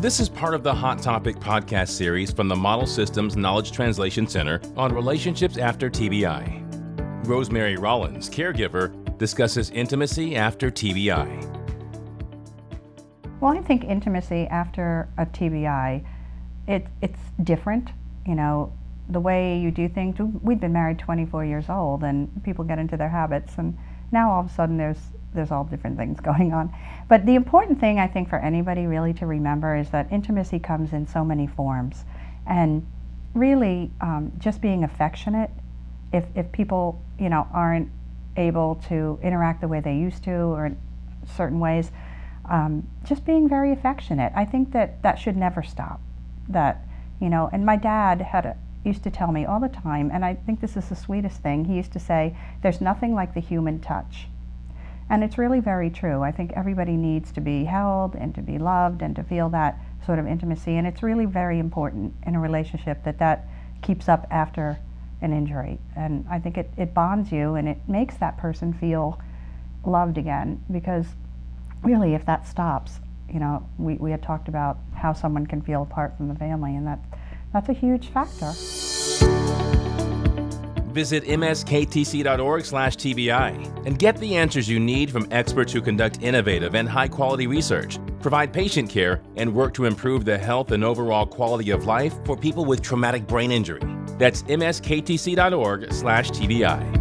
This is part of the Hot Topic podcast series from the Model Systems Knowledge Translation Center on relationships after TBI. Rosemary Rollins, caregiver, discusses intimacy after TBI. Well, I think intimacy after a TBI, it, it's different. You know, the way you do things. We've been married 24 years old, and people get into their habits, and now all of a sudden there's there's all different things going on. But the important thing I think for anybody really to remember is that intimacy comes in so many forms, and really um, just being affectionate. If if people you know aren't able to interact the way they used to or in certain ways, um, just being very affectionate. I think that that should never stop. That you know, and my dad had a, used to tell me all the time, and I think this is the sweetest thing. He used to say, "There's nothing like the human touch." And it's really very true. I think everybody needs to be held and to be loved and to feel that sort of intimacy. And it's really very important in a relationship that that keeps up after an injury. And I think it, it bonds you and it makes that person feel loved again because really if that stops, you know, we, we had talked about how someone can feel apart from the family and that that's a huge factor. Visit msktc.org slash TBI and get the answers you need from experts who conduct innovative and high-quality research, provide patient care, and work to improve the health and overall quality of life for people with traumatic brain injury. That's msktc.org/tbi.